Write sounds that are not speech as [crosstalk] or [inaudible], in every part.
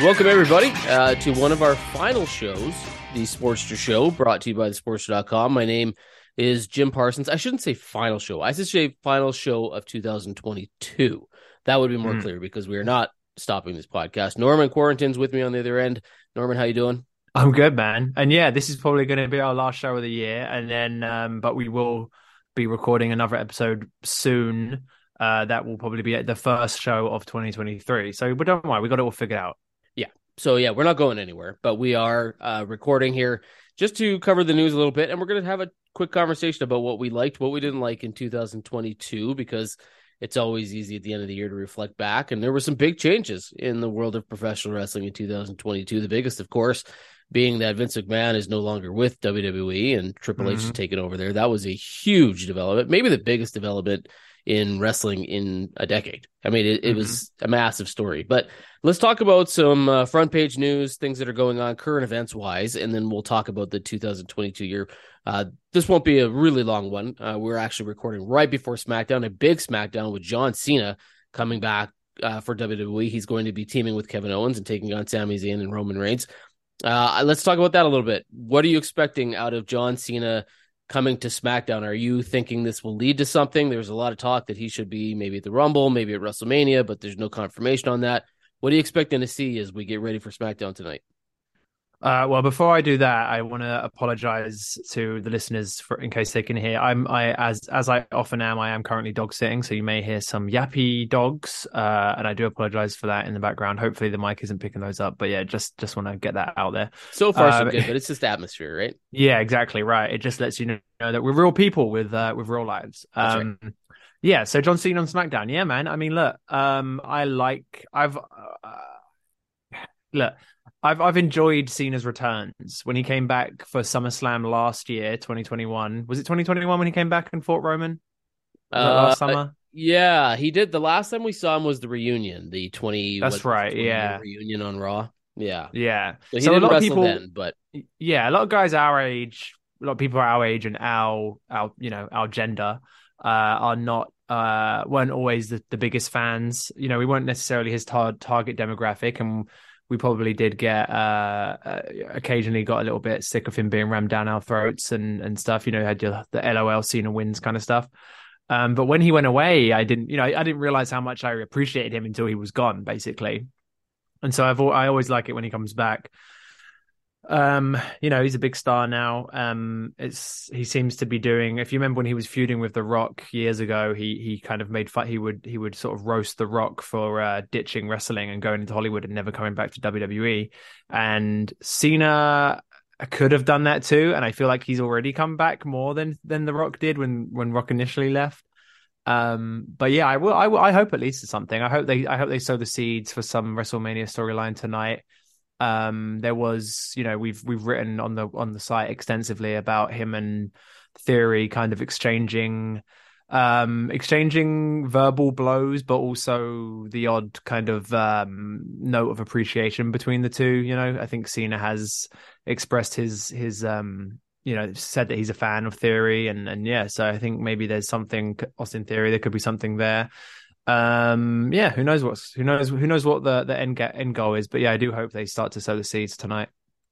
Welcome, everybody, uh, to one of our final shows, the Sportster Show, brought to you by thesportster.com. My name is Jim Parsons. I shouldn't say final show. I should say final show of 2022. That would be more clear because we are not stopping this podcast. Norman Quarantine's with me on the other end. Norman, how you doing? I'm good, man. And yeah, this is probably going to be our last show of the year, and then, um, but we will be recording another episode soon. Uh, that will probably be the first show of 2023. So, but don't worry, we got it all figured out. So yeah, we're not going anywhere, but we are uh, recording here just to cover the news a little bit, and we're going to have a quick conversation about what we liked, what we didn't like in 2022, because it's always easy at the end of the year to reflect back. And there were some big changes in the world of professional wrestling in 2022. The biggest, of course, being that Vince McMahon is no longer with WWE and Triple H has taken over there. That was a huge development, maybe the biggest development in wrestling in a decade. I mean, it, it was a massive story. But let's talk about some uh, front page news, things that are going on current events wise, and then we'll talk about the 2022 year. Uh, this won't be a really long one. Uh, we're actually recording right before SmackDown, a big SmackDown with John Cena coming back uh, for WWE. He's going to be teaming with Kevin Owens and taking on Sami Zayn and Roman Reigns. Uh, let's talk about that a little bit. What are you expecting out of John Cena coming to SmackDown? Are you thinking this will lead to something? There's a lot of talk that he should be maybe at the Rumble, maybe at WrestleMania, but there's no confirmation on that. What are you expecting to see as we get ready for SmackDown tonight? Uh, well, before I do that, I want to apologize to the listeners for in case they can hear. I'm I as as I often am. I am currently dog sitting, so you may hear some yappy dogs, uh, and I do apologize for that in the background. Hopefully, the mic isn't picking those up. But yeah, just just want to get that out there. So far, so Uh, good, [laughs] but it's just atmosphere, right? Yeah, exactly right. It just lets you know that we're real people with uh, with real lives. That's right. Um, Yeah, so John Cena on SmackDown. Yeah, man. I mean, look, um, I like I've uh, look, I've I've enjoyed Cena's returns when he came back for SummerSlam last year, 2021. Was it 2021 when he came back and fought Roman? That last Uh, summer? Yeah, he did. The last time we saw him was the reunion, the 20. That's what, right, 20 yeah. reunion on Raw. Yeah, Yeah. so he So a lot of people- then, but yeah, a lot of guys our age, a lot of people our age and our our you know our gender uh, are not uh, weren't always the, the biggest fans. You know, we weren't necessarily his tar- target demographic, and we probably did get uh, uh, occasionally got a little bit sick of him being rammed down our throats and and stuff. You know, had your, the LOL Cena wins kind of stuff. Um, but when he went away, I didn't, you know, I, I didn't realize how much I appreciated him until he was gone, basically. And so I've I always like it when he comes back. Um, you know, he's a big star now. Um, it's he seems to be doing. If you remember when he was feuding with The Rock years ago, he he kind of made. He would he would sort of roast The Rock for uh, ditching wrestling and going into Hollywood and never coming back to WWE. And Cena could have done that too, and I feel like he's already come back more than than The Rock did when when Rock initially left. Um, but yeah, I will. I, will- I hope at least it's something. I hope they. I hope they sow the seeds for some WrestleMania storyline tonight. Um, there was, you know, we've we've written on the on the site extensively about him and Theory kind of exchanging um exchanging verbal blows but also the odd kind of um note of appreciation between the two you know. I think cena has expressed his his um you know said that he's a fan of theory and and yeah so i think maybe there's something austin theory there could be something there um yeah who knows what's who knows who knows what the the end get, end goal is but yeah i do hope they start to sow the seeds tonight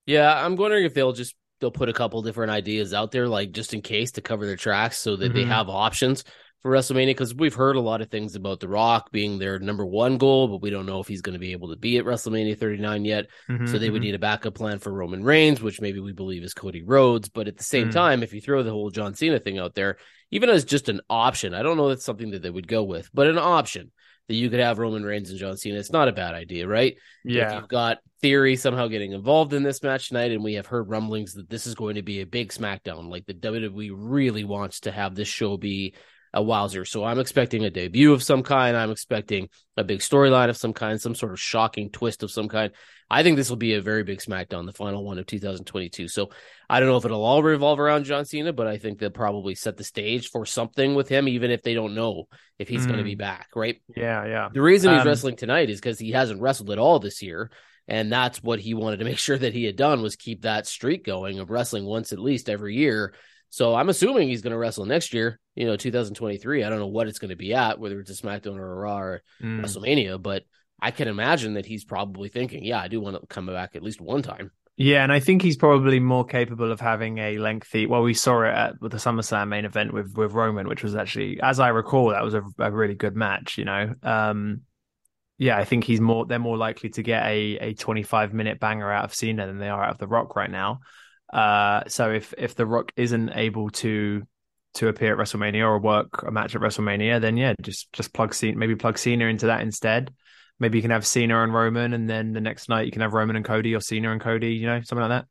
yeah i'm wondering if they'll just they'll put a couple different ideas out there like just in case to cover their tracks so that mm-hmm. they have options for WrestleMania because we've heard a lot of things about The Rock being their number one goal, but we don't know if he's going to be able to be at WrestleMania 39 yet. Mm-hmm, so they would mm-hmm. need a backup plan for Roman Reigns, which maybe we believe is Cody Rhodes. But at the same mm-hmm. time, if you throw the whole John Cena thing out there, even as just an option, I don't know that's something that they would go with, but an option that you could have Roman Reigns and John Cena, it's not a bad idea, right? Yeah. If you've got Theory somehow getting involved in this match tonight, and we have heard rumblings that this is going to be a big SmackDown, like the WWE really wants to have this show be a wowzer. So I'm expecting a debut of some kind. I'm expecting a big storyline of some kind, some sort of shocking twist of some kind. I think this will be a very big SmackDown, the final one of 2022. So I don't know if it'll all revolve around John Cena, but I think they'll probably set the stage for something with him, even if they don't know if he's mm. going to be back, right? Yeah, yeah. The reason he's um, wrestling tonight is because he hasn't wrestled at all this year. And that's what he wanted to make [laughs] sure that he had done was keep that streak going of wrestling once at least every year so I'm assuming he's going to wrestle next year, you know, 2023. I don't know what it's going to be at, whether it's a SmackDown or a Raw or mm. WrestleMania, but I can imagine that he's probably thinking, yeah, I do want to come back at least one time. Yeah, and I think he's probably more capable of having a lengthy. Well, we saw it at the SummerSlam main event with with Roman, which was actually, as I recall, that was a, a really good match. You know, um, yeah, I think he's more. They're more likely to get a a 25 minute banger out of Cena than they are out of The Rock right now. Uh, so if if The Rock isn't able to to appear at WrestleMania or work a match at WrestleMania, then yeah, just just plug Cena, maybe plug Cena into that instead. Maybe you can have Cena and Roman, and then the next night you can have Roman and Cody or Cena and Cody, you know, something like that.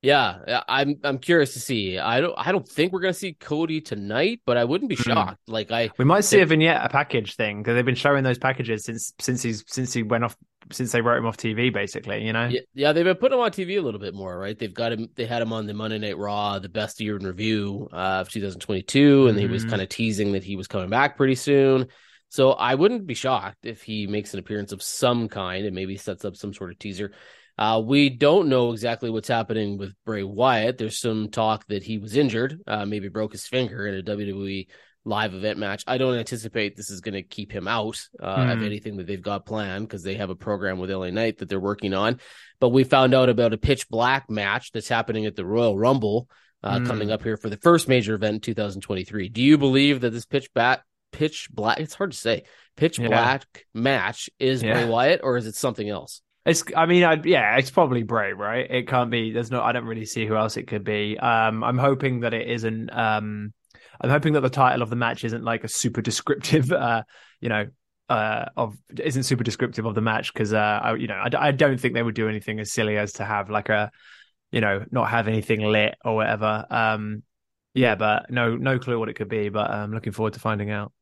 Yeah, I'm I'm curious to see. I don't I don't think we're gonna see Cody tonight, but I wouldn't be hmm. shocked. Mm. Like I, we might see they, a vignette, a package thing because they've been showing those packages since since he's since he went off since they wrote him off TV, basically. You know. Yeah, yeah, they've been putting him on TV a little bit more, right? They've got him. They had him on the Monday Night Raw, the best year in review uh, of 2022, and mm. he was hmm. kind of teasing that he was coming back pretty soon. So I wouldn't be shocked if he makes an appearance of some kind and maybe sets up some sort of teaser. Uh, we don't know exactly what's happening with Bray Wyatt. There's some talk that he was injured, uh, maybe broke his finger in a WWE live event match. I don't anticipate this is going to keep him out uh, mm. of anything that they've got planned because they have a program with LA Knight that they're working on. But we found out about a pitch black match that's happening at the Royal Rumble uh, mm. coming up here for the first major event in 2023. Do you believe that this pitch bat pitch black? It's hard to say. Pitch yeah. black match is yeah. Bray Wyatt or is it something else? It's. I mean, I'd, yeah, it's probably Bray, right? It can't be. There's no. I don't really see who else it could be. Um, I'm hoping that it isn't. Um, I'm hoping that the title of the match isn't like a super descriptive. [laughs] Uh, you know, uh, of isn't super descriptive of the match because uh, I, you know, I, I don't think they would do anything as silly as to have like a, you know, not have anything lit or whatever. Um, yeah, but no, no clue what it could be. But I'm looking forward to finding out.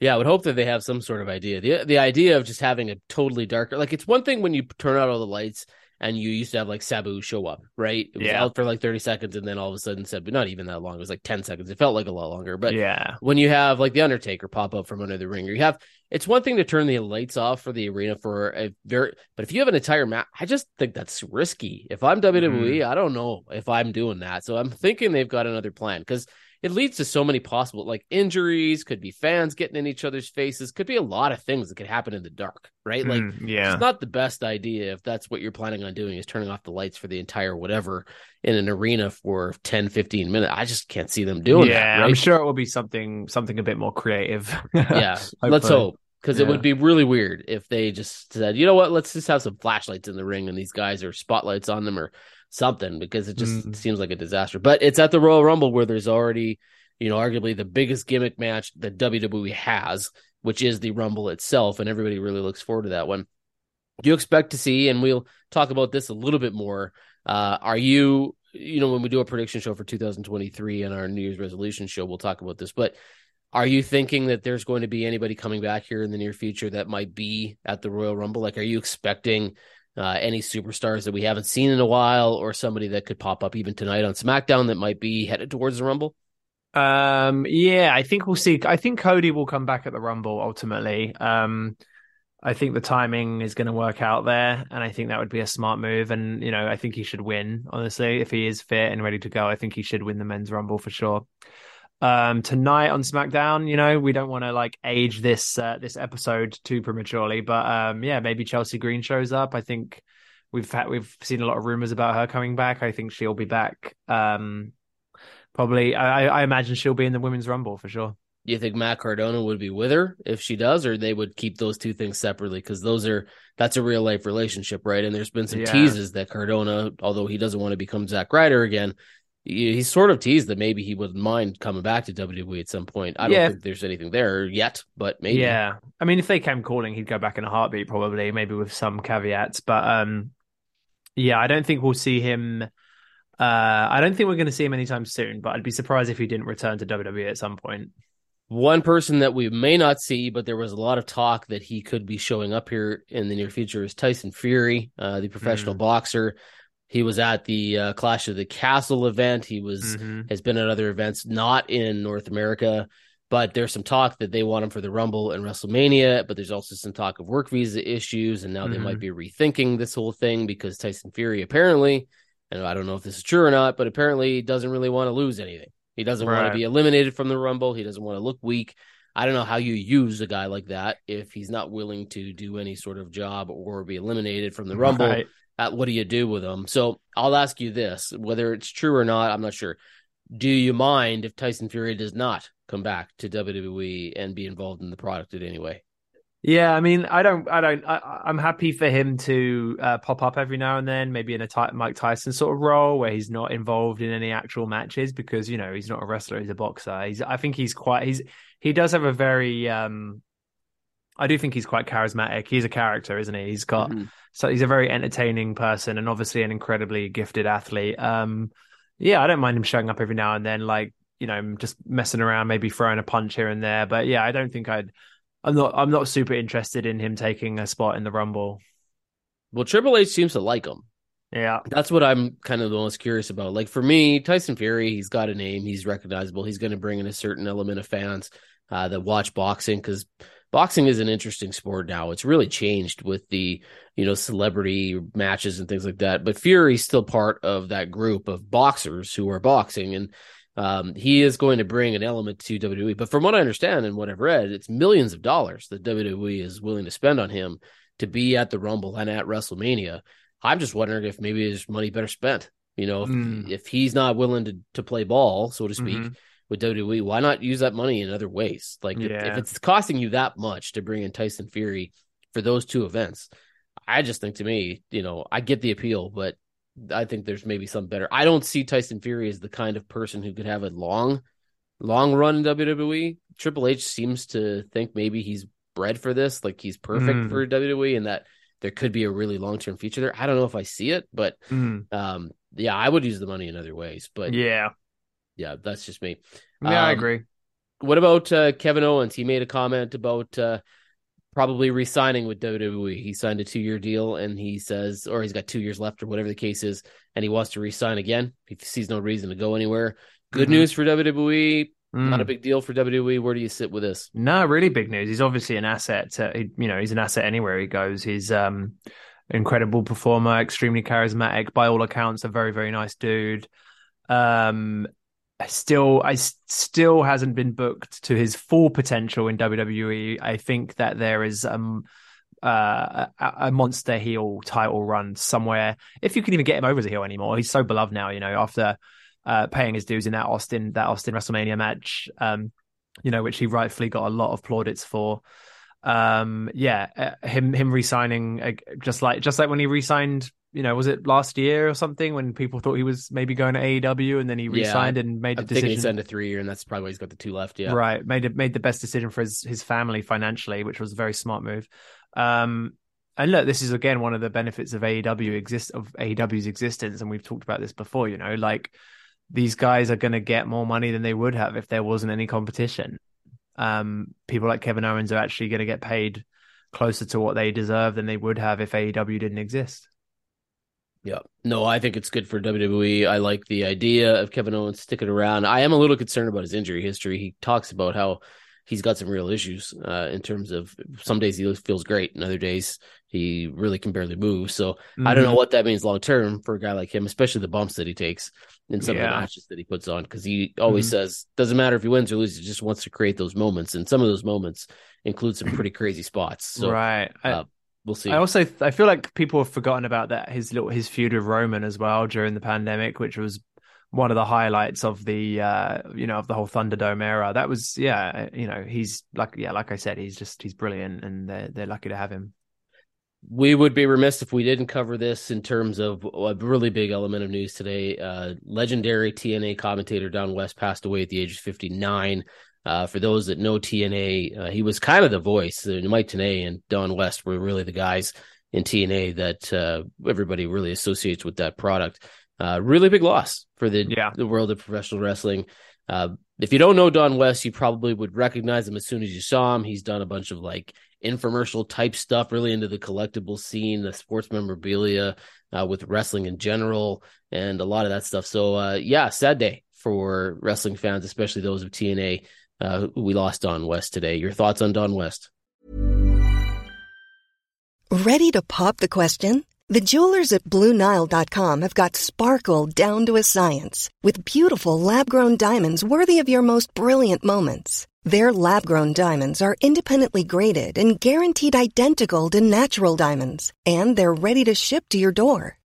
Yeah, I would hope that they have some sort of idea. The the idea of just having a totally darker like it's one thing when you turn out all the lights and you used to have like Sabu show up, right? It was yeah. out for like 30 seconds and then all of a sudden Sabu not even that long, it was like 10 seconds. It felt like a lot longer. But yeah, when you have like the Undertaker pop up from under the ring, or you have it's one thing to turn the lights off for the arena for a very but if you have an entire map, I just think that's risky. If I'm WWE, mm. I don't know if I'm doing that. So I'm thinking they've got another plan because it leads to so many possible like injuries, could be fans getting in each other's faces, could be a lot of things that could happen in the dark, right? Like mm, yeah. it's not the best idea if that's what you're planning on doing is turning off the lights for the entire whatever in an arena for 10, 15 minutes. I just can't see them doing yeah, that. Right? I'm sure it will be something something a bit more creative. [laughs] yeah. let's hope because yeah. it would be really weird if they just said, you know what, let's just have some flashlights in the ring and these guys are spotlights on them or something because it just mm. seems like a disaster. But it's at the Royal Rumble where there's already, you know, arguably the biggest gimmick match that WWE has, which is the Rumble itself, and everybody really looks forward to that one. Do you expect to see, and we'll talk about this a little bit more. Uh, are you, you know, when we do a prediction show for 2023 and our New Year's resolution show, we'll talk about this. But are you thinking that there's going to be anybody coming back here in the near future that might be at the Royal Rumble? Like, are you expecting uh, any superstars that we haven't seen in a while, or somebody that could pop up even tonight on SmackDown that might be headed towards the Rumble? Um, yeah, I think we'll see. I think Cody will come back at the Rumble ultimately. Um, I think the timing is going to work out there, and I think that would be a smart move. And you know, I think he should win. Honestly, if he is fit and ready to go, I think he should win the men's Rumble for sure. Um, tonight on SmackDown, you know, we don't want to like age this uh, this episode too prematurely, but um, yeah, maybe Chelsea Green shows up. I think we've had we've seen a lot of rumors about her coming back. I think she'll be back. Um, probably, I, I imagine she'll be in the women's Rumble for sure. Do you think Matt Cardona would be with her if she does, or they would keep those two things separately? Because those are that's a real life relationship, right? And there's been some Yeah. teases that Cardona, although he doesn't want to become Zack Ryder again, he- sort of teased that maybe he wouldn't mind coming back to WWE at some point. I don't Yeah. think there's anything there yet, but maybe. Yeah, I mean, if they came calling, he'd go back in a heartbeat, probably, maybe with some caveats. But um, yeah, I don't think we'll see him. Uh, I don't think we're going to see him anytime soon. But I'd be surprised if he didn't return to WWE at some point. One person that we may not see, but there was a lot of talk that he could be showing up here in the near future is Tyson Fury, uh, the professional Mm. boxer. He was at the uh, Clash of the Castle event. He was Mhm. has been at other events, not in North America. But there's some talk that they want him for the Rumble and WrestleMania. But there's also some talk of work visa issues, and now they might be rethinking this whole thing because Tyson Fury apparently, and I don't know if this is true or not, but apparently doesn't really want to lose anything. He doesn't want to be eliminated from the Rumble. He doesn't want to look weak. I don't know how you use a guy like that if he's not willing to do any sort of job or be eliminated from the Rumble. Right. Uh, what do you do with them? So I'll ask you this: whether it's true or not, I'm not sure. Do you mind if Tyson Fury does not come back to WWE and be involved in the product in any way? Yeah, I mean, I don't, I don't, I, I'm happy for him to uh, pop up every now and then, maybe in a Ty- Mike Tyson sort of role where he's not involved in any actual matches because you know he's not a wrestler, he's a boxer. He's, I think he's quite, he's, he does have a very, um, I do think he's quite charismatic. He's a character, isn't he? He's got, Mhm. so he's a very entertaining person and obviously an incredibly gifted athlete. Um, yeah, I don't mind him showing up every now and then, like you know, just messing around, maybe throwing a punch here and there. But yeah, I don't think I'd. I'm not. I'm not super interested in him taking a spot in the Rumble. Well, Triple H seems to like him. Yeah, That's what I'm kind of the most curious about. Like for me, Tyson Fury, he's got a name, he's recognizable, he's going to bring in a certain element of fans uh, that watch boxing because boxing is an interesting sport now. It's really changed with the you know celebrity matches and things like that. But Fury's still part of that group of boxers who are boxing, and um, he is going to bring an element to WWE. But from what I understand and what I've read, it's millions of dollars that WWE is willing to spend on him to be at the Rumble and at WrestleMania. I'm just wondering if maybe his money better spent. You know, if, Mm. if he's not willing to, to play ball, so to speak, Mhm. With WWE, why not use that money in other ways? Like if, if it's costing you that much to bring in Tyson Fury for those two events, I just think to me, you know, I get the appeal, but I think there's maybe some better. I don't see Tyson Fury as the kind of person who could have a long, long run in WWE. Triple H seems to think maybe he's bred for this, like he's perfect Mm. for WWE, and that there could be a really long term future there. I don't know if I see it, but Mm. um, yeah, I would use the money in other ways. But yeah, yeah, that's just me. yeah. I Um, agree. What about uh, Kevin Owens? He made a comment about uh, probably re-signing with WWE. He signed a two-year deal, and he says, or he's got two years left, or whatever the case is, and he wants to re-sign again. He sees no reason to go anywhere. Good Mhm. news for WWE. Not a Mm. big deal for WWE. Where do you sit with this? No, really big news. He's obviously an asset. To, you know, he's an asset anywhere he goes. He's um incredible performer, extremely charismatic. By all accounts, a very very nice dude. Um, I still, I still hasn't been booked to his full potential in WWE. I think that there is um uh, a, a monster heel title run somewhere. If you can even get him over as a heel anymore, he's so beloved now. You know, after uh, paying his dues in that Austin that Austin WrestleMania match. Um, you know, which he rightfully got a lot of plaudits for. Um, yeah, uh, him him resigning uh, just like just like when he resigned, you know, was it last year or something when people thought he was maybe going to AEW and then he Yeah, resigned and made a decision. he's signed a three-year, and that's probably why he's got the two left. Yeah, Right, made it made the best decision for his his family financially, which was a very smart move. Um, and look, this is again one of the benefits of AEW exist of AEW's existence, and we've talked about this before. You know, like these guys are going to get more money than they would have if there wasn't any competition. Um, people like Kevin Owens are actually going to get paid closer to what they deserve than they would have if AEW didn't exist. Yeah. No, I think it's good for WWE. I like the idea of Kevin Owens sticking around. I am a little concerned about his injury history. He talks about how he's got some real issues uh, in terms of some days he feels great and other days he really can barely move. So mm-hmm. I don't know mm-hmm. what that means long term for a guy like him, especially the bumps that he takes in some yeah. of the matches that he puts on. Because he always mm-hmm. says doesn't matter if he wins or loses, he just wants to create those moments, and some of those moments include some pretty crazy spots. So, right. I, uh, we'll see. I also I feel like people have forgotten about that his little his feud with Roman as well during the pandemic, which was one of the highlights of the uh you know of the whole Thunderdome era. That was yeah, you know, he's like yeah, like I said, he's just he's brilliant and they're they're lucky to have him. We would be remiss if we didn't cover this in terms of a really big element of news today. Uh legendary TNA commentator Don West passed away at the age of 59. Uh, for those that know TNA, uh, he was kind of the voice. Uh, Mike Tenay and Don West were really the guys in TNA that uh, everybody really associates with that product. Uh, really big loss for the yeah. the world of professional wrestling. Uh, if you don't know Don West, you probably would recognize him as soon as you saw him. He's done a bunch of like infomercial type stuff, really into the collectible scene, the sports memorabilia, with wrestling in general, and a lot of that stuff. So, yeah, sad day for wrestling fans, especially those of TNA uh, we lost Don West today. Your thoughts on Don West? Ready to pop the question? The jewelers at BlueNile.com have got sparkle down to a science with beautiful lab grown diamonds worthy of your most brilliant moments. Their lab grown diamonds are independently graded and guaranteed identical to natural diamonds, and they're ready to ship to your door.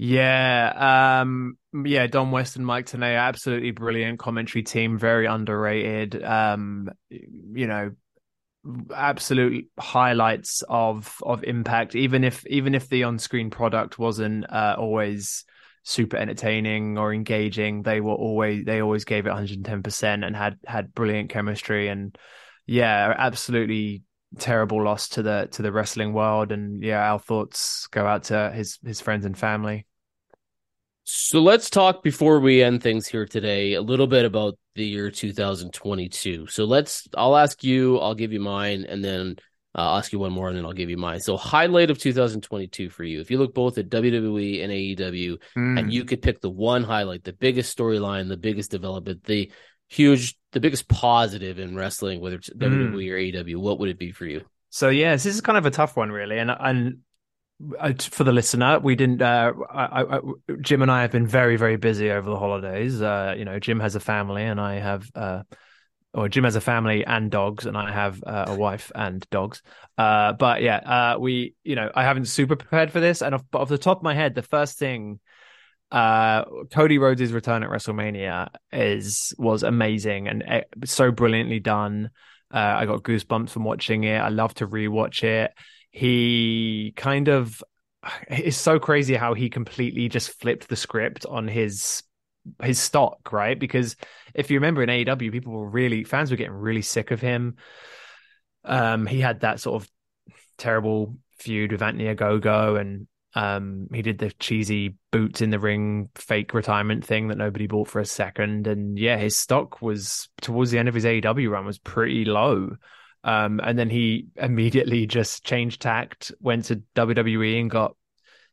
Yeah, um, yeah, Don West and Mike Tenay, absolutely brilliant commentary team, very underrated. Um, you know, absolute highlights of of impact. Even if even if the on screen product wasn't uh, always super entertaining or engaging, they were always they always gave it 110 percent and had had brilliant chemistry. And yeah, absolutely terrible loss to the to the wrestling world. And yeah, our thoughts go out to his his friends and family. So let's talk before we end things here today a little bit about the year 2022. So let's, I'll ask you, I'll give you mine, and then uh, I'll ask you one more, and then I'll give you mine. So highlight of 2022 for you. If you look both at WWE and AEW, mm. and you could pick the one highlight, the biggest storyline, the biggest development, the huge, the biggest positive in wrestling, whether it's mm. WWE or AEW, what would it be for you? So yes, this is kind of a tough one, really, and and uh, for the listener, we didn't. Uh, I, I, Jim and I have been very, very busy over the holidays. Uh, you know, Jim has a family, and I have, uh, or Jim has a family and dogs, and I have uh, a wife and dogs. Uh, but yeah, we, you know, I haven't super prepared for this, and off, off the top of my head, the first thing, Cody Rhodes' return at WrestleMania is was amazing and so brilliantly done. I got goosebumps from watching it. I love to rewatch it he kind of it's so crazy how he completely just flipped the script on his his stock, right? Because if you remember in AEW, people were really fans were getting really sick of him. Um, he had that sort of terrible feud with Anthony Ogogo, and um, he did the cheesy boots in the ring fake retirement thing that nobody bought for a second. And yeah, his stock was towards the end of his AEW run was pretty low. Um, and then he immediately just changed tact, went to WWE and got,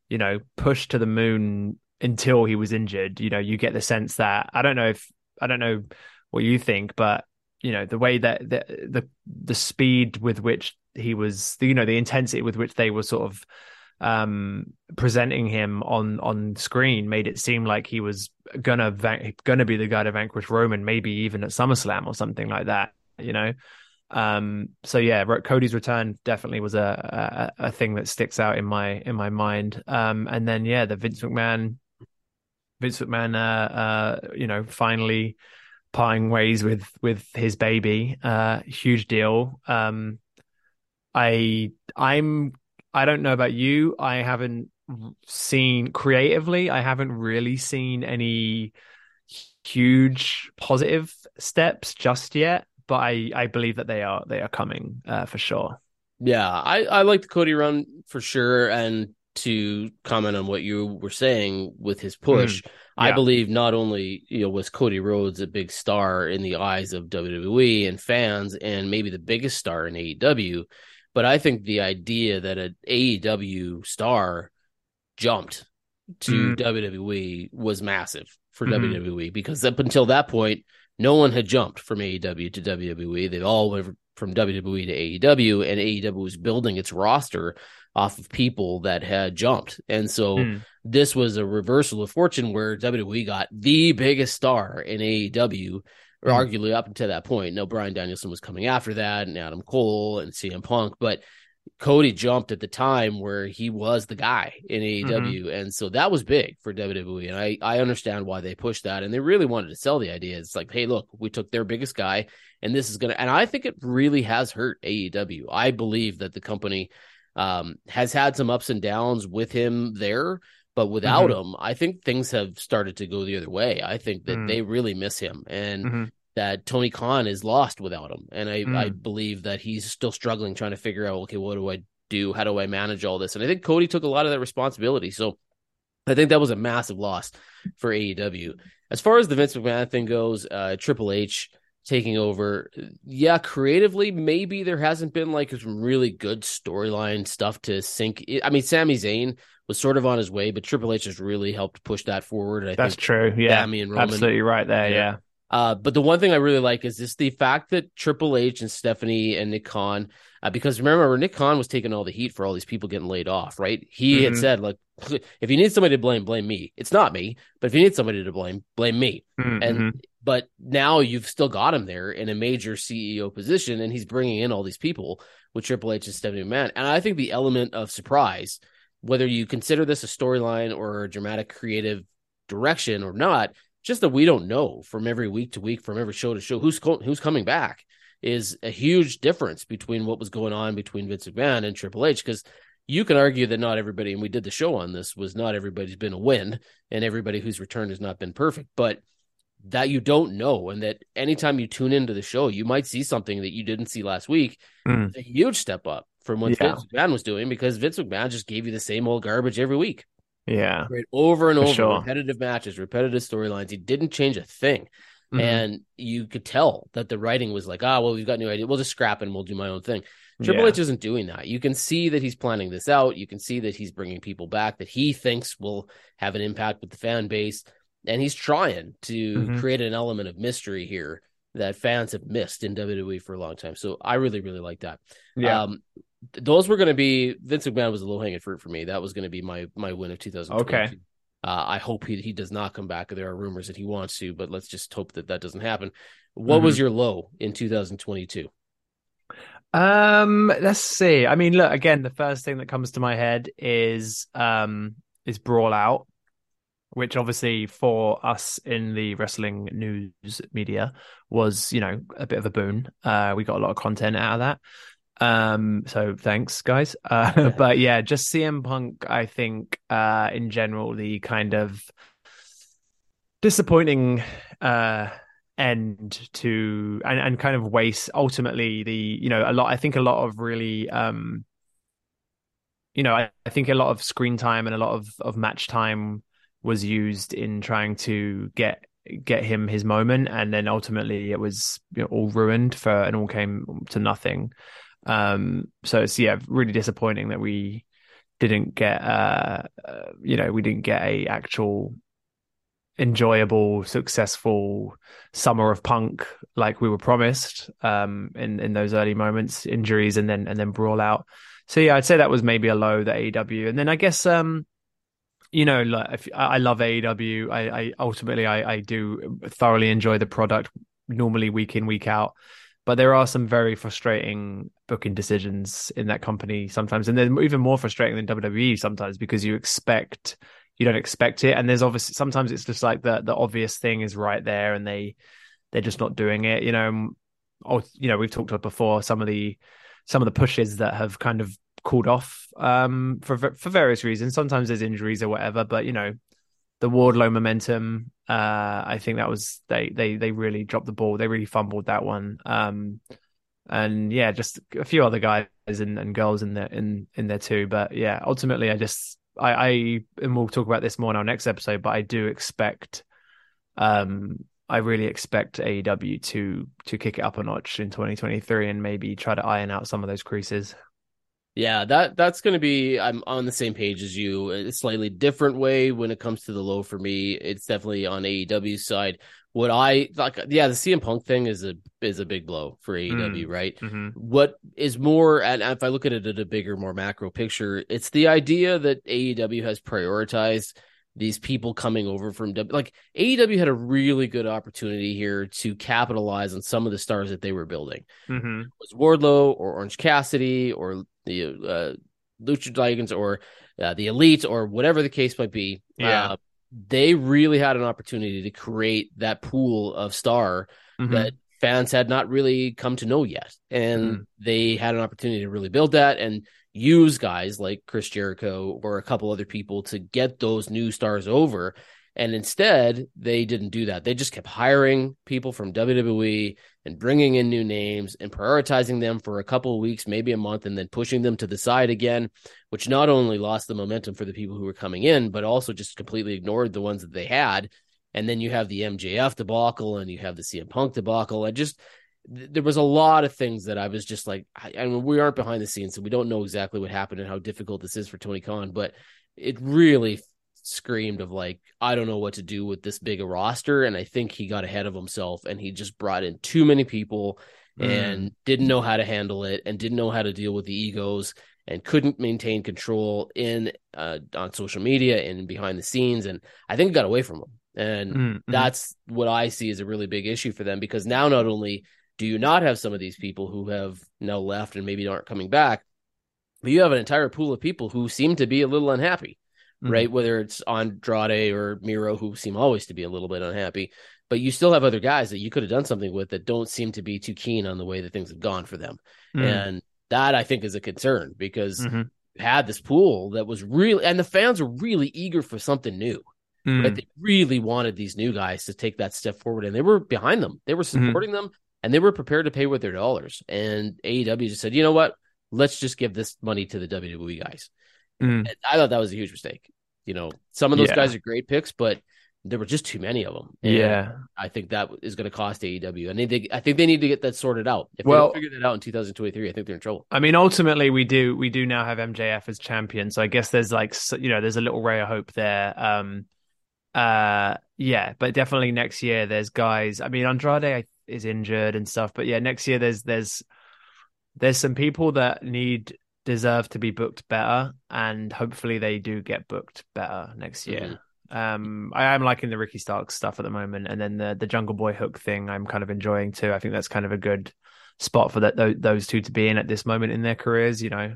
you know, pushed to the moon until he was injured. You know, you get the sense that I don't know if I don't know what you think, but you know, the way that the the, the speed with which he was, you know, the intensity with which they were sort of um presenting him on on screen made it seem like he was gonna gonna be the guy to vanquish Roman maybe even at SummerSlam or something like that you know Um, so yeah, Cody's return definitely was a, a, a thing that sticks out in my in my mind. Um, and then yeah, the Vince McMahon, Vince McMahon, uh, uh, you know, finally parting ways with with his baby, uh, huge deal. Um, I I'm I don't know about you. I haven't seen creatively. I haven't really seen any huge positive steps just yet, but I I believe that they are they are coming uh, for sure. Yeah, I I like the Cody run for sure, and to comment on what you were saying with his push, mm, yeah. I believe not only you know was Cody Rhodes a big star in the eyes of WWE and fans, and maybe the biggest star in AEW, but I think the idea that an AEW star jumped to mm. WWE was massive for mm-hmm. WWE because up until that point, no one had jumped from AEW to WWE. They all went from WWE to AEW, and AEW was building its roster off of people that had jumped. And so mm. this was a reversal of fortune where WWE got the biggest star in AEW, or mm. arguably up until that point. No, Bryan Danielson was coming after that, and Adam Cole and CM Punk, but Cody jumped at the time where he was the guy in AEW. Mm-hmm. And so that was big for WWE. And I, I understand why they pushed that. And they really wanted to sell the idea. It's like, hey, look, we took their biggest guy and this is going to, and I think it really has hurt AEW. I believe that the company um, has had some ups and downs with him there. But without mm-hmm. him, I think things have started to go the other way. I think that mm. they really miss him. And mm-hmm that Tony Khan is lost without him. And I, mm. I believe that he's still struggling trying to figure out, okay, what do I do? How do I manage all this? And I think Cody took a lot of that responsibility. So I think that was a massive loss for AEW. As far as the Vince McMahon thing goes, uh, Triple H taking over, yeah, creatively, maybe there hasn't been like some really good storyline stuff to sink. I mean, Sami Zayn was sort of on his way, but Triple H has really helped push that forward. I think That's true. Yeah. Sami and Roman, Absolutely right there. yeah. yeah uh, but the one thing I really like is just the fact that Triple H and Stephanie and Nick Khan, uh, because remember, Nick Khan was taking all the heat for all these people getting laid off, right? He mm-hmm. had said, like, [laughs] if you need somebody to blame, blame me. It's not me, but if you need somebody to blame, blame me. Mm-hmm. And, but now you've still got him there in a major CEO position, and he's bringing in all these people with Triple H and Stephanie McMahon. And I think the element of surprise, whether you consider this a storyline or a dramatic creative direction or not, just that we don't know from every week to week, from every show to show who's co- who's coming back is a huge difference between what was going on between Vince McMahon and Triple H because you can argue that not everybody, and we did the show on this, was not everybody's been a win, and everybody who's returned has not been perfect, but that you don't know, and that anytime you tune into the show, you might see something that you didn't see last week. Mm. a huge step up from what yeah. Vince McMahon was doing because Vince McMahon just gave you the same old garbage every week. Yeah. Right. Over and over, sure. repetitive matches, repetitive storylines. He didn't change a thing. Mm-hmm. And you could tell that the writing was like, ah, oh, well, we've got new idea. We'll just scrap it and we'll do my own thing. Triple yeah. H isn't doing that. You can see that he's planning this out. You can see that he's bringing people back that he thinks will have an impact with the fan base. And he's trying to mm-hmm. create an element of mystery here that fans have missed in WWE for a long time. So I really, really like that. Yeah. Um, those were going to be Vince McMahon was a low hanging fruit for me. That was going to be my my win of 2020. Okay. Uh, I hope he he does not come back. There are rumors that he wants to, but let's just hope that that doesn't happen. What mm-hmm. was your low in 2022? Um, let's see. I mean, look again. The first thing that comes to my head is um is Brawl Out, which obviously for us in the wrestling news media was you know a bit of a boon. Uh, we got a lot of content out of that. Um, so thanks, guys. [laughs] Uh, but yeah, just CM Punk, I think, uh, in general, the kind of disappointing uh end to and, and kind of waste ultimately the you know a lot i think a lot of really um you know I, I think a lot of screen time and a lot of of match time was used in trying to get get him his moment. And then ultimately it was you know, all ruined for and all came to nothing. Um, so it's yeah, really disappointing that we didn't get uh, uh, you know we didn't get a actual enjoyable, successful summer of punk like we were promised um, in in those early moments, injuries and then and then brawl out. So yeah, I'd say that was maybe a low that AEW, and then I guess um, you know, like I love AEW. I, I ultimately I, I do thoroughly enjoy the product. Normally, week in week out, but there are some very frustrating booking decisions in that company sometimes, and they're even more frustrating than WWE sometimes because you expect you don't expect it, and there's obviously sometimes it's just like the the obvious thing is right there, and they they're just not doing it. You know, or you know we've talked about before some of the some of the pushes that have kind of called off um, for for various reasons. Sometimes there's injuries or whatever, but you know the Wardlow momentum. Uh, I think that was they they they really dropped the ball. They really fumbled that one. Um, and yeah, just a few other guys and, and girls in there in in there too. But yeah, ultimately, I just I, I and we'll talk about this more in our next episode. But I do expect, um, I really expect AEW to to kick it up a notch in 2023 and maybe try to iron out some of those creases. Yeah, that that's going to be. I'm on the same page as you. A slightly different way when it comes to the low for me. It's definitely on AEW's side. What I like, yeah, the CM Punk thing is a is a big blow for AEW, Mm. right? Mm-hmm. What is more, and if I look at it at a bigger, more macro picture, it's the idea that AEW has prioritized these people coming over from W. Like AEW had a really good opportunity here to capitalize on some of the stars that they were building Mm-hmm. was Wardlow or Orange Cassidy or the uh, Lucha Dragons or uh, the Elite or whatever the case might be. Yeah. Uh, they really had an opportunity to create that pool of star Mm-hmm. that fans had not really come to know yet. And Mhm. they had an opportunity to really build that and use guys like Chris Jericho or a couple other people to get those new stars over. And instead, they didn't do that. They just kept hiring people from WWE and bringing in new names and prioritizing them for a couple of weeks, maybe a month, and then pushing them to the side again, which not only lost the momentum for the people who were coming in, but also just completely ignored the ones that they had. And then you have the MJF debacle and you have the CM Punk debacle. I just, there was a lot of things that I was just like, I, mean, we aren't behind the scenes, so we don't know exactly what happened and how difficult this is for Tony Khan, but it really screamed of like, I don't know what to do with this big a roster. And I think he got ahead of himself and he just brought in too many people and didn't know how to handle it and didn't know how to deal with the egos and couldn't maintain control in uh, on social media and behind the scenes. And I think it got away from him. And Mhm. that's what I see as a really big issue for them because now not only do you not have some of these people who have now left and maybe aren't coming back, but you have an entire pool of people who seem to be a little unhappy, Mhm. right? Whether it's Andrade or Miro, who seem always to be a little bit unhappy, but you still have other guys that you could have done something with that don't seem to be too keen on the way that things have gone for them. Mm. And that I think is a concern because Mhm. you had this pool that was really, and the fans were really eager for something new. Mm. Right? They really wanted these new guys to take that step forward, and they were behind them. They were Mm-hmm. supporting them, and they were prepared to pay with their dollars. And AEW just said, you know what? Let's just give this money to the WWE guys. Mm. And I thought that was a huge mistake. You know, some of those Yeah. guys are great picks, but there were just too many of them. And Yeah. I think that is going to cost AEW. And they, I think they need to get that sorted out. If Well- they figure that out in 2023, I think they're in trouble. I mean, ultimately, we do we do now have MJF as champion, so I guess there's like you know there's a little ray of hope there. Um, uh, yeah, but definitely next year there's guys. I mean, Andrade is injured and stuff, but yeah, next year there's there's there's some people that need deserve to be booked better, and hopefully they do get booked better next year. Um, I am liking the Ricky Starks stuff at the moment, and then the the Jungle Boy hook thing I'm kind of enjoying too. I think that's kind of a good spot for that those two to be in at this moment in their careers. You know,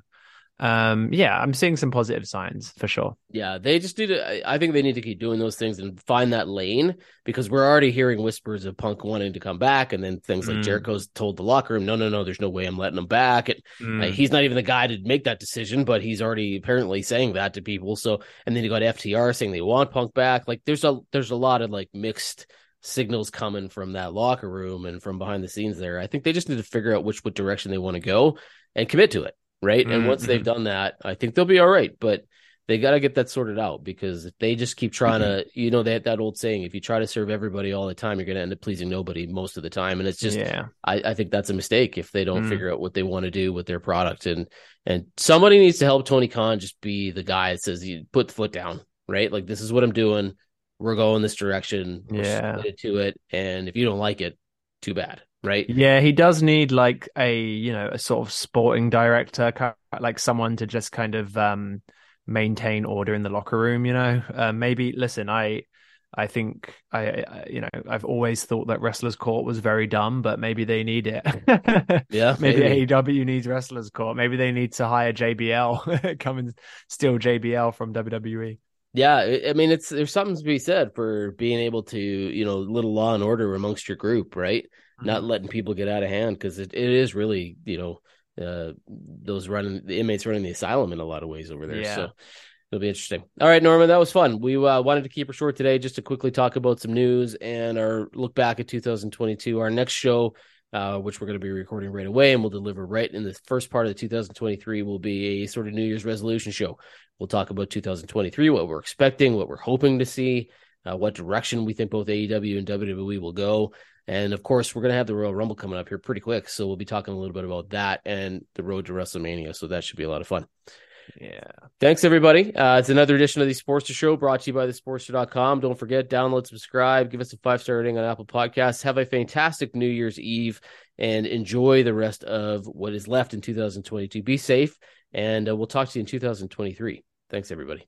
um, yeah, I'm seeing some positive signs for sure. Yeah, they just need to. I- think they need to keep doing those things and find that lane because we're already hearing whispers of Punk wanting to come back, and then things like Mm. Jericho's told the locker room, "No, no, no, there's no way I'm letting him back." And Mm. like, he's not even the guy to make that decision, but he's already apparently saying that to people. So, and then you got FTR saying they want Punk back. Like, there's a there's a lot of like mixed signals coming from that locker room and from behind the scenes there. I think they just need to figure out which what direction they want to go and commit to it, right? And Mm, once they've done that, I think they'll be all right. But they got to get that sorted out because if they just keep trying to, you know, they that that old saying, if you try to serve everybody all the time, you're going to end up pleasing nobody most of the time. And it's just, yeah, I, I think that's a mistake if they don't Mm. figure out what they want to do with their product. And and somebody needs to help Tony Khan just be the guy that says, "You put the foot down, right? Like this is what I'm doing. We're going this direction. We're Yeah. to it. And if you don't like it, too bad, right? yeah. He does need like a you know a sort of sporting director, like someone to just kind of um maintain order in the locker room. You know, uh, maybe listen, I. I think I, I, you know, I've always thought that Wrestlers Court was very dumb, but maybe they need it. [laughs] yeah, maybe, maybe AEW needs Wrestlers Court. Maybe they need to hire JBL, [laughs] come and steal JBL from WWE. Yeah, I mean, it's there's something to be said for being able to, you know, little law and order amongst your group, right? Mm-hmm. Not letting people get out of hand because it, it is really, you know, uh, those running the inmates running the asylum in a lot of ways over there. Yeah. So it'll be interesting. All right, Norman, that was fun. We uh, wanted to keep her short today just to quickly talk about some news and our look back at 2022. Our next show, uh, which we're going to be recording right away and we'll deliver right in the first part of the 2023, will be a sort of New Year's resolution show. We'll talk about 2023, what we're expecting, what we're hoping to see, uh, what direction we think both AEW and WWE will go. And of course, we're going to have the Royal Rumble coming up here pretty quick. So we'll be talking a little bit about that and the road to WrestleMania. So that should be a lot of fun. Yeah. Thanks, everybody. Uh, it's another edition of the Sportster Show brought to you by thesportster.com. Don't forget, download, subscribe, give us a five star rating on Apple Podcasts. Have a fantastic New Year's Eve and enjoy the rest of what is left in 2022. Be safe, and uh, we'll talk to you in 2023. Thanks, everybody.